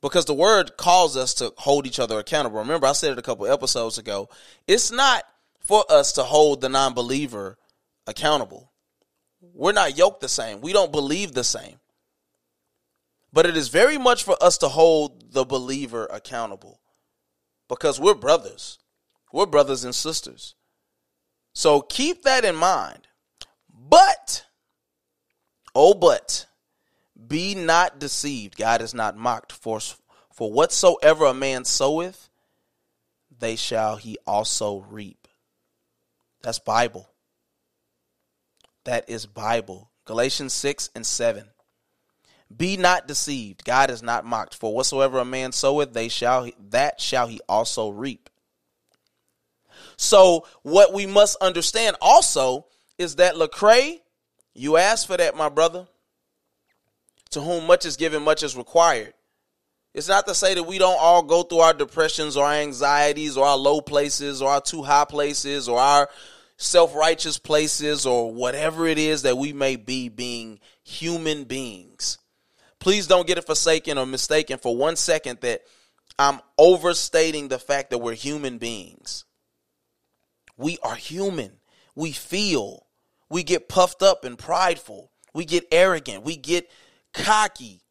S2: Because the word calls us to hold each other accountable. Remember, I said it a couple episodes ago. It's not for us to hold the non-believer accountable. We're not yoked the same. We don't believe the same. But it is very much for us to hold the believer accountable because we're brothers. We're brothers and sisters. So keep that in mind. But, oh, but, be not deceived. God is not mocked. For, for whatsoever a man soweth, they shall he also reap. That's Bible. That is Bible. Galatians 6 and 7. Be not deceived. God is not mocked. For whatsoever a man soweth, they shall that shall he also reap. So what we must understand also is that Lecrae, you asked for that, my brother. To whom much is given, much is required. It's not to say that we don't all go through our depressions or our anxieties or our low places or our too high places or our self righteous places or whatever it is that we may be being human beings. Please don't get it forsaken or mistaken for one second that I'm overstating the fact that we're human beings. We are human. We feel. We get puffed up and prideful. We get arrogant. We get cocky.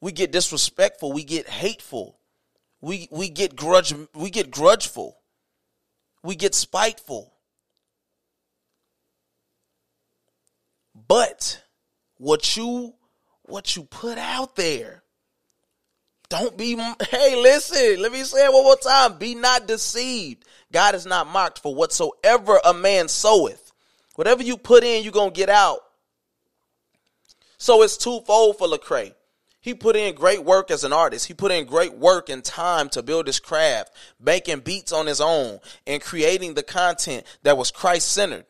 S2: We get disrespectful. We get hateful. We we get grudge we get grudgeful. We get spiteful. But what you what you put out there don't be hey listen let me say it one more time be not deceived god is not mocked for whatsoever a man soweth whatever you put in you're gonna get out so it's twofold for Lecrae. He put in great work as an artist. He put in great work and time to build his craft, making beats on his own and creating the content that was Christ centered.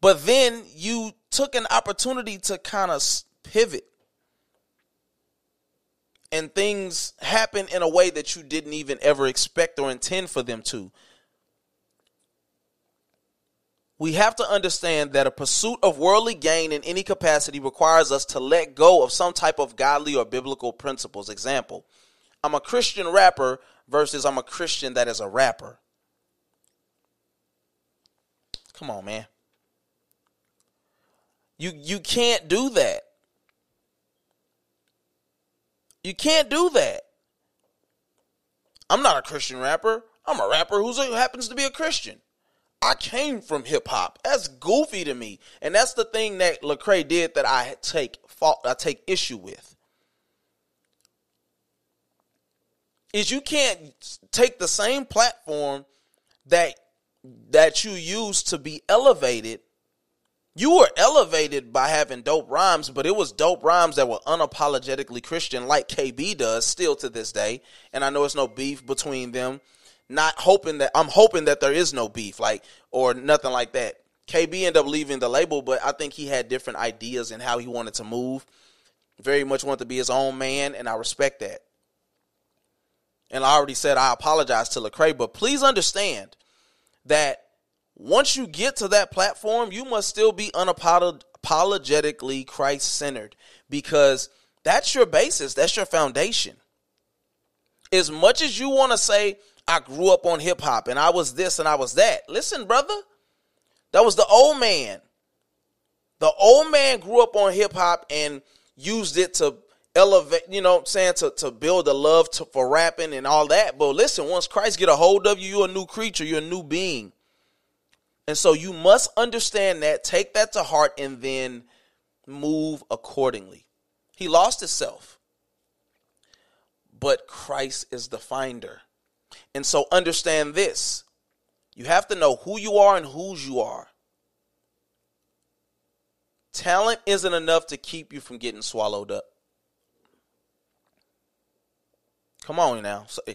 S2: But then you took an opportunity to kind of pivot. And things happen in a way that you didn't even ever expect or intend for them to. We have to understand that a pursuit of worldly gain in any capacity requires us to let go of some type of godly or biblical principles. Example, I'm a Christian rapper versus I'm a Christian that is a rapper. Come on, man. You you can't do that. You can't do that. I'm not a Christian rapper. I'm a rapper who happens to be a Christian. I came from hip hop. That's goofy to me, and that's the thing that Lecrae did that I take fault. I take issue with. Is you can't take the same platform that that you use to be elevated you were elevated by having dope rhymes, but it was dope rhymes that were unapologetically Christian, like KB does still to this day. And I know it's no beef between them. Not hoping that I'm hoping that there is no beef, like or nothing like that. KB ended up leaving the label, but I think he had different ideas and how he wanted to move. Very much wanted to be his own man, and I respect that. And I already said I apologize to Lecrae, but please understand that once you get to that platform, you must still be unapologetically Christ centered because that's your basis, that's your foundation. As much as you want to say, I grew up on hip hop and I was this and I was that, listen, brother, that was the old man. The old man grew up on hip hop and used it to elevate, you know I'm saying, to, to build a love to, for rapping and all that. But listen, once Christ get a hold of you, you're a new creature, you're a new being. And so you must understand that, take that to heart, and then move accordingly. He lost himself, but Christ is the finder. And so understand this you have to know who you are and whose you are. Talent isn't enough to keep you from getting swallowed up. Come on now. So, eh,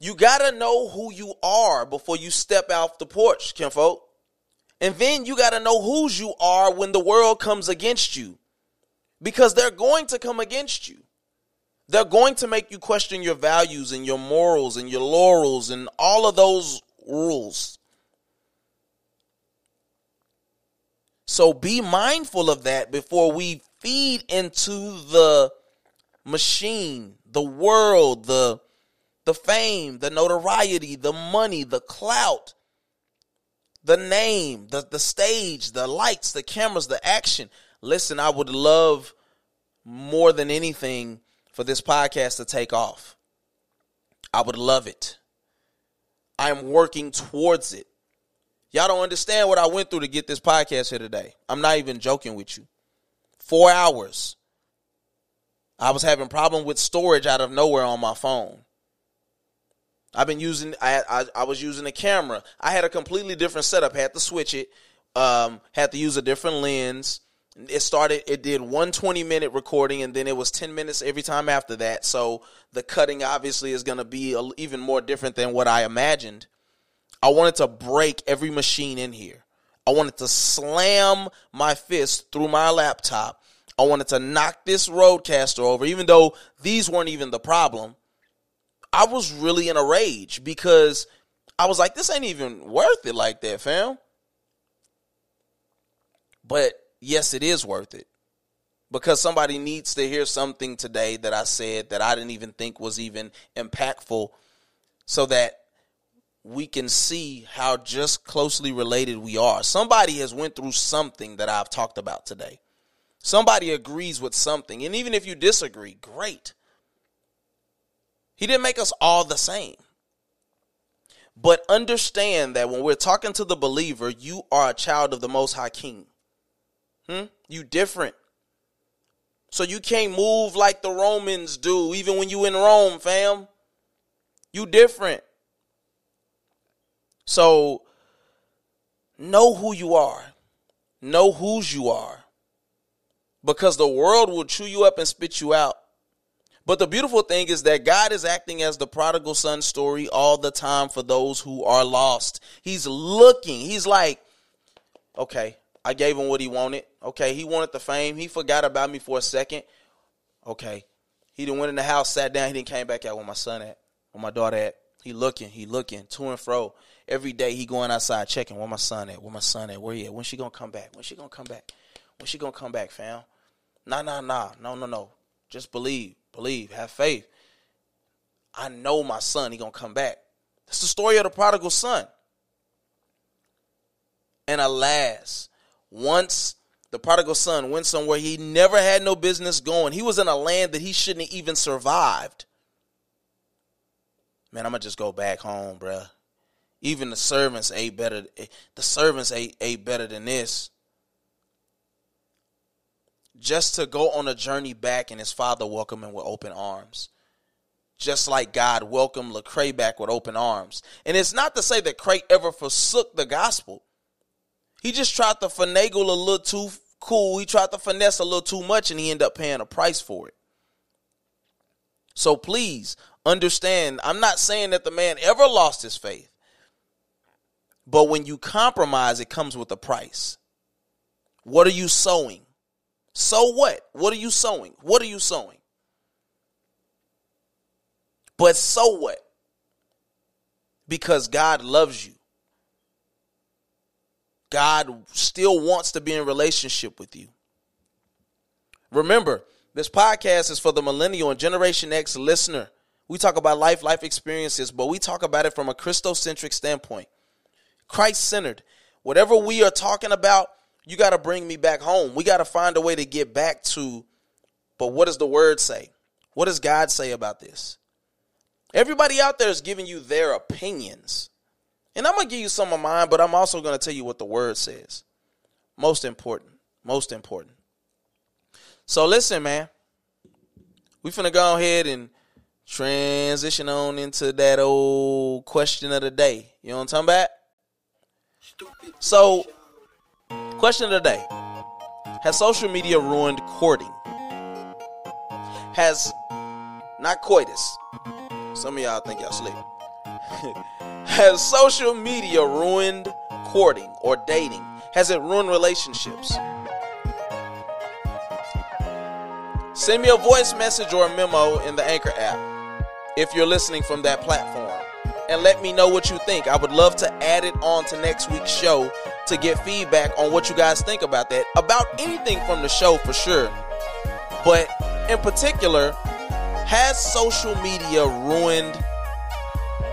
S2: You gotta know who you are before you step out the porch, kinfolk. And then you gotta know whose you are when the world comes against you. Because they're going to come against you. They're going to make you question your values and your morals and your laurels and all of those rules. So be mindful of that before we feed into the machine, the world, the the fame, the notoriety, the money, the clout, the name, the, the stage, the lights, the cameras, the action. Listen, I would love more than anything for this podcast to take off. I would love it. I am working towards it. Y'all don't understand what I went through to get this podcast here today. I'm not even joking with you. Four hours. I was having problem with storage out of nowhere on my phone. I've been using. I, I, I was using a camera. I had a completely different setup. Had to switch it. Um, had to use a different lens. It started. It did one 20 minute recording, and then it was 10 minutes every time after that. So the cutting obviously is going to be a, even more different than what I imagined. I wanted to break every machine in here. I wanted to slam my fist through my laptop. I wanted to knock this RODECaster over, even though these weren't even the problem. I was really in a rage because I was like, this ain't even worth it like that, fam. But yes, it is worth it because somebody needs to hear something today that I said that I didn't even think was even impactful so that we can see how just closely related we are. Somebody has went through something that I've talked about today. Somebody agrees with something, and even if you disagree, great. He didn't make us all the same. But understand that when we're talking to the believer, you are a child of the Most High King. Hmm? You different. So you can't move like the Romans do, even when you in Rome, fam. You different. So know who you are. Know whose you are. Because the world will chew you up and spit you out. But the beautiful thing is that God is acting as the prodigal son story all the time for those who are lost. He's looking. He's like, okay, I gave him what he wanted. Okay, he wanted the fame. He forgot about me for a second. Okay, he didn't went in the house, sat down. He didn't came back out where my son at, where my daughter at. He looking, he looking to and fro. Every day he going outside checking where my son at, where my son at, where he at. When she gonna come back? When she gonna come back? When she gonna come back, fam? Nah, nah, nah, no, no, no. Just believe, believe, have faith. I know my son, he gonna come back. That's the story of the prodigal son. And alas, once the prodigal son went somewhere he never had no business going, he was in a land that he shouldn't have even survived. Man, I'm gonna just go back home, bruh. Even the servants ate better. The servants ate, ate better than this. Just to go on a journey back and his father welcome him with open arms. Just like God welcomed Lecrae back with open arms. And it's not to say that Craig ever forsook the gospel. He just tried to finagle a little too cool. He tried to finesse a little too much and he ended up paying a price for it. So please understand, I'm not saying that the man ever lost his faith. But when you compromise, it comes with a price. What are you sowing? So what? What are you sowing? What are you sowing? But so what? Because God loves you. God still wants to be in relationship with you. Remember, this podcast is for the millennial and Generation X listener. We talk about life, life experiences, but we talk about it from a Christocentric standpoint. Christ centered. Whatever we are talking about, you got to bring me back home. We got to find a way to get back to, but what does the word say? What does God say about this? Everybody out there is giving you their opinions. And I'm going to give you some of mine, but I'm also going to tell you what the word says. Most important. Most important. So listen, man. We finna go ahead and transition on into that old question of the day. You know what I'm talking about? Stupid. So, question of the day Has social media ruined courting? Has, not coitus, some of y'all think y'all sleep. Has social media ruined courting or dating? Has it ruined relationships? Send me a voice message or a memo in the Anchor app if you're listening from that platform and let me know what you think. I would love to add it on to next week's show to get feedback on what you guys think about that. About anything from the show for sure. But in particular, has social media ruined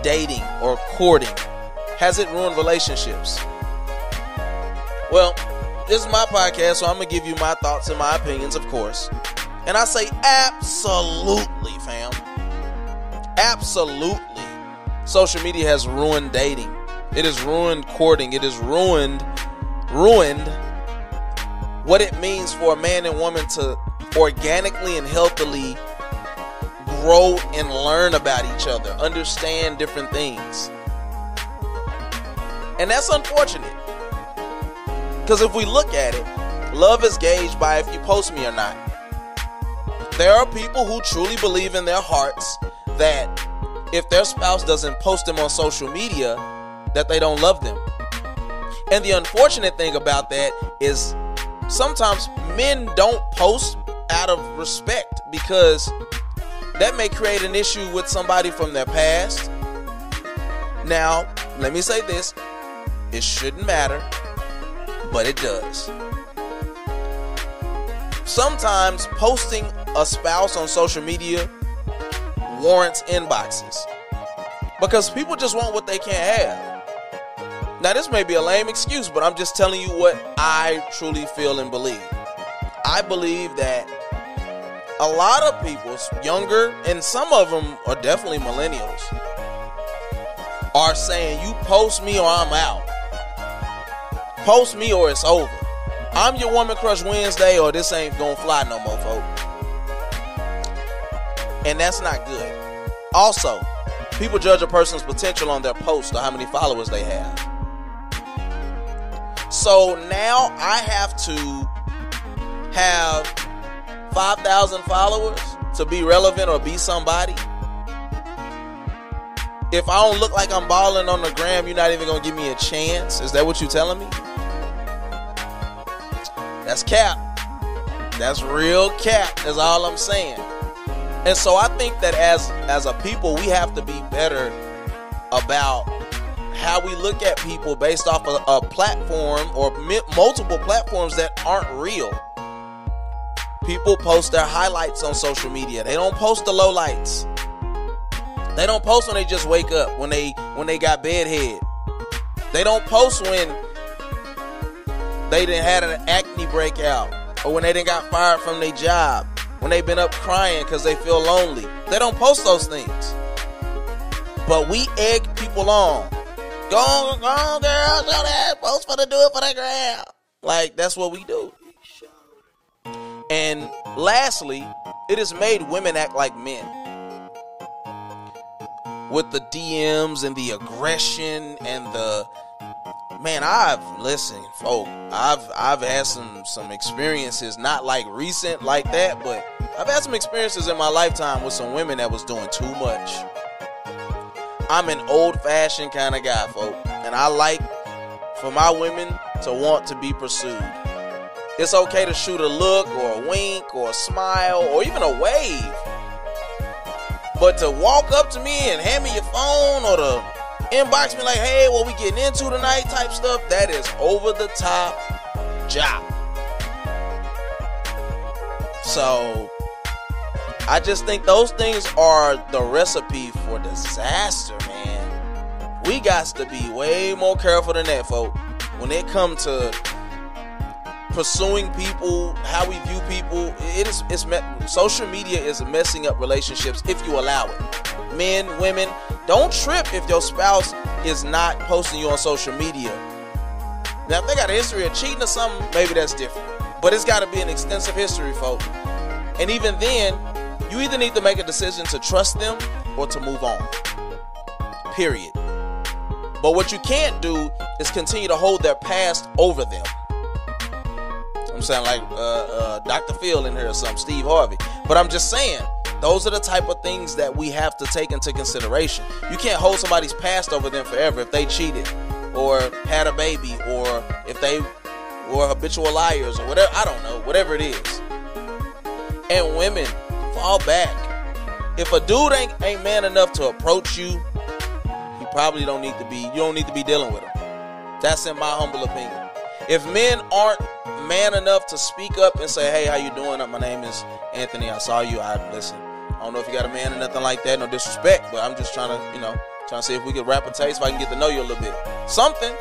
S2: dating or courting? Has it ruined relationships? Well, this is my podcast, so I'm going to give you my thoughts and my opinions, of course. And I say absolutely, fam. Absolutely. Social media has ruined dating. It has ruined courting. It has ruined ruined what it means for a man and woman to organically and healthily grow and learn about each other, understand different things. And that's unfortunate. Because if we look at it, love is gauged by if you post me or not. There are people who truly believe in their hearts that if their spouse doesn't post them on social media, that they don't love them. And the unfortunate thing about that is sometimes men don't post out of respect because that may create an issue with somebody from their past. Now, let me say this it shouldn't matter, but it does. Sometimes posting a spouse on social media warrants inboxes because people just want what they can't have. Now, this may be a lame excuse, but I'm just telling you what I truly feel and believe. I believe that a lot of people, younger, and some of them are definitely millennials, are saying, You post me or I'm out. Post me or it's over. I'm your woman crush Wednesday or this ain't gonna fly no more, folks. And that's not good. Also, people judge a person's potential on their post or how many followers they have. So now I have to have 5,000 followers to be relevant or be somebody. If I don't look like I'm balling on the gram, you're not even gonna give me a chance. Is that what you're telling me? That's cap. That's real cap. That's all I'm saying. And so I think that as as a people, we have to be better about how we look at people based off of a platform or multiple platforms that aren't real. People post their highlights on social media. They don't post the lowlights. They don't post when they just wake up, when they when they got bedhead. They don't post when they didn't had an acne breakout or when they didn't got fired from their job, when they've been up crying because they feel lonely. They don't post those things. But we egg people on. Go on, go on, girl, show that. Post for the do it for the gram. Like that's what we do. And lastly, it has made women act like men. With the DMs and the aggression and the man, I've listened, folk. I've I've had some some experiences, not like recent like that, but I've had some experiences in my lifetime with some women that was doing too much. I'm an old-fashioned kind of guy, folk, and I like for my women to want to be pursued. It's okay to shoot a look or a wink or a smile or even a wave. But to walk up to me and hand me your phone or to inbox me like, hey, what we getting into tonight type stuff, that is over the top job. So I just think those things are the recipe for disaster, man. We got to be way more careful than that, folks. When it comes to pursuing people, how we view people, it is it's social media is messing up relationships if you allow it. Men, women, don't trip if your spouse is not posting you on social media. Now, if they got a history of cheating or something, maybe that's different. But it's got to be an extensive history, folks. And even then, you either need to make a decision to trust them or to move on. Period. But what you can't do is continue to hold their past over them. I'm saying like uh, uh, Dr. Phil in here or something, Steve Harvey. But I'm just saying, Those are the type of things that we have to take into consideration. You can't hold somebody's past over them forever if they cheated or had a baby or if they were habitual liars or whatever. I don't know, whatever it is. And women, fall back. If a dude ain't ain't man enough to approach you, he probably don't need to be. You don't need to be dealing with him. That's in my humble opinion. If men aren't man enough to speak up and say, "Hey, how you doing? My name is Anthony. I saw you. I listen. I don't know if you got a man or nothing like that. No disrespect, but I'm just trying to, you know, trying to see if we can rap a taste, if I can get to know you a little bit. Something.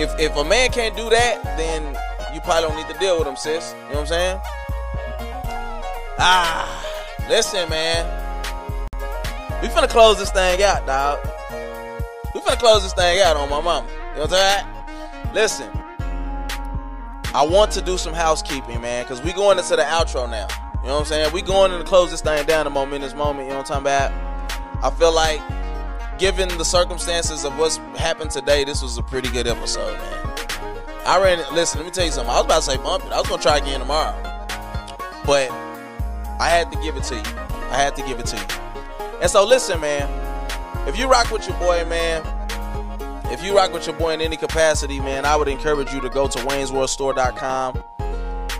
S2: If if a man can't do that, then you probably don't need to deal with him, sis. You know what I'm saying? Ah, listen, man. We finna close this thing out, dog. We finna close this thing out on my mama. You know what I'm saying? Listen, I want to do some housekeeping, man, because we going into the outro now. You know what I'm saying? We going in to close this thing down a moment this moment. You know what I'm talking about? I feel like, given the circumstances of what's happened today, this was a pretty good episode, man. I ran. Listen, let me tell you something. I was about to say bump it. I was gonna try again tomorrow, but I had to give it to you. I had to give it to you. And so, listen, man. If you rock with your boy, man, if you rock with your boy in any capacity, man, I would encourage you to go to waynesworldstore.com.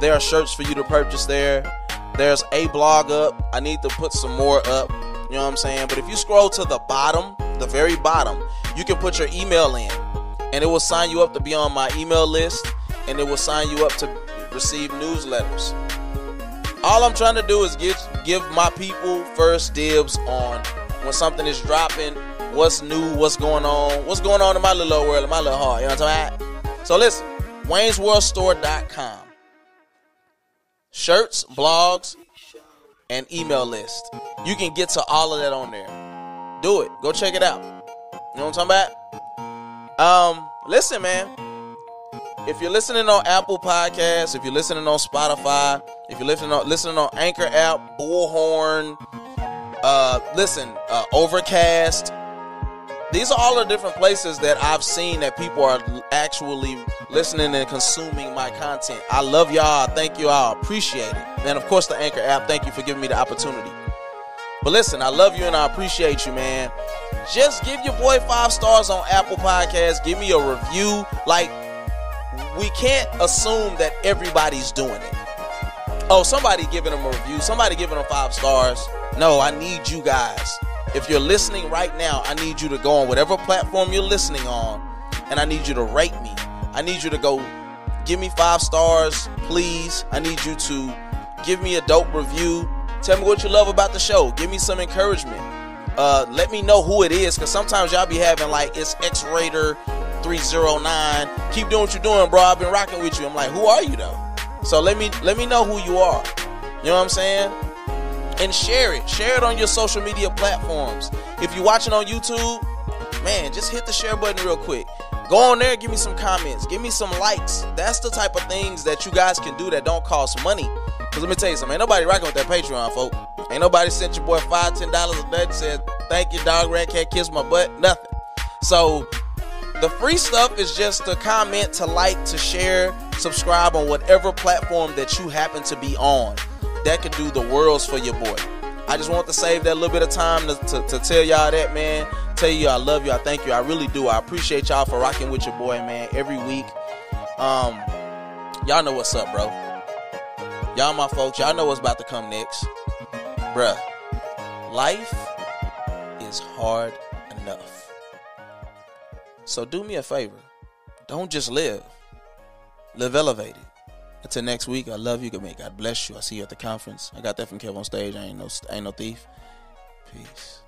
S2: There are shirts for you to purchase there. There's a blog up. I need to put some more up. You know what I'm saying? But if you scroll to the bottom, the very bottom, you can put your email in and it will sign you up to be on my email list and it will sign you up to receive newsletters. All I'm trying to do is give give my people first dibs on when something is dropping, what's new, what's going on, what's going on in my little world, in my little heart. You know what I'm talking about? So listen, Wayne'sWorldStore.com. Shirts, blogs, and email list. You can get to all of that on there. Do it. Go check it out. You know what I'm talking about? Um, listen, man. If you're listening on Apple Podcasts, if you're listening on Spotify, if you're listening on listening on Anchor app, Bullhorn, uh, listen, uh, Overcast. These are all the different places that I've seen that people are actually listening and consuming my content. I love y'all. Thank you all. Appreciate it. And of course, the Anchor app. Thank you for giving me the opportunity. But listen, I love you and I appreciate you, man. Just give your boy five stars on Apple Podcasts. Give me a review. Like, we can't assume that everybody's doing it. Oh, somebody giving them a review, somebody giving them five stars. No, I need you guys. If you're listening right now, I need you to go on whatever platform you're listening on, and I need you to rate me. I need you to go give me five stars, please. I need you to give me a dope review. Tell me what you love about the show. Give me some encouragement. Uh, let me know who it is, because sometimes y'all be having like it's X Raider 309. Keep doing what you're doing, bro. I've been rocking with you. I'm like, who are you though? So let me let me know who you are. You know what I'm saying? And share it. Share it on your social media platforms. If you're watching on YouTube, man, just hit the share button real quick. Go on there, give me some comments, give me some likes. That's the type of things that you guys can do that don't cost money. Cause let me tell you something, ain't nobody rocking with that Patreon, folk. Ain't nobody sent your boy five, ten dollars a day said, thank you, dog rat can't kiss my butt, nothing. So the free stuff is just to comment, to like, to share, subscribe on whatever platform that you happen to be on. That could do the worlds for your boy. I just want to save that little bit of time to, to, to tell y'all that, man. Tell you I love you. I thank you. I really do. I appreciate y'all for rocking with your boy, man, every week. Um, y'all know what's up, bro. Y'all my folks. Y'all know what's about to come next. Bruh, life is hard enough. So do me a favor. Don't just live. Live elevated. Until next week, I love you. God bless you. I see you at the conference. I got that from KevOnStage. I ain't no, I ain't no thief. Peace.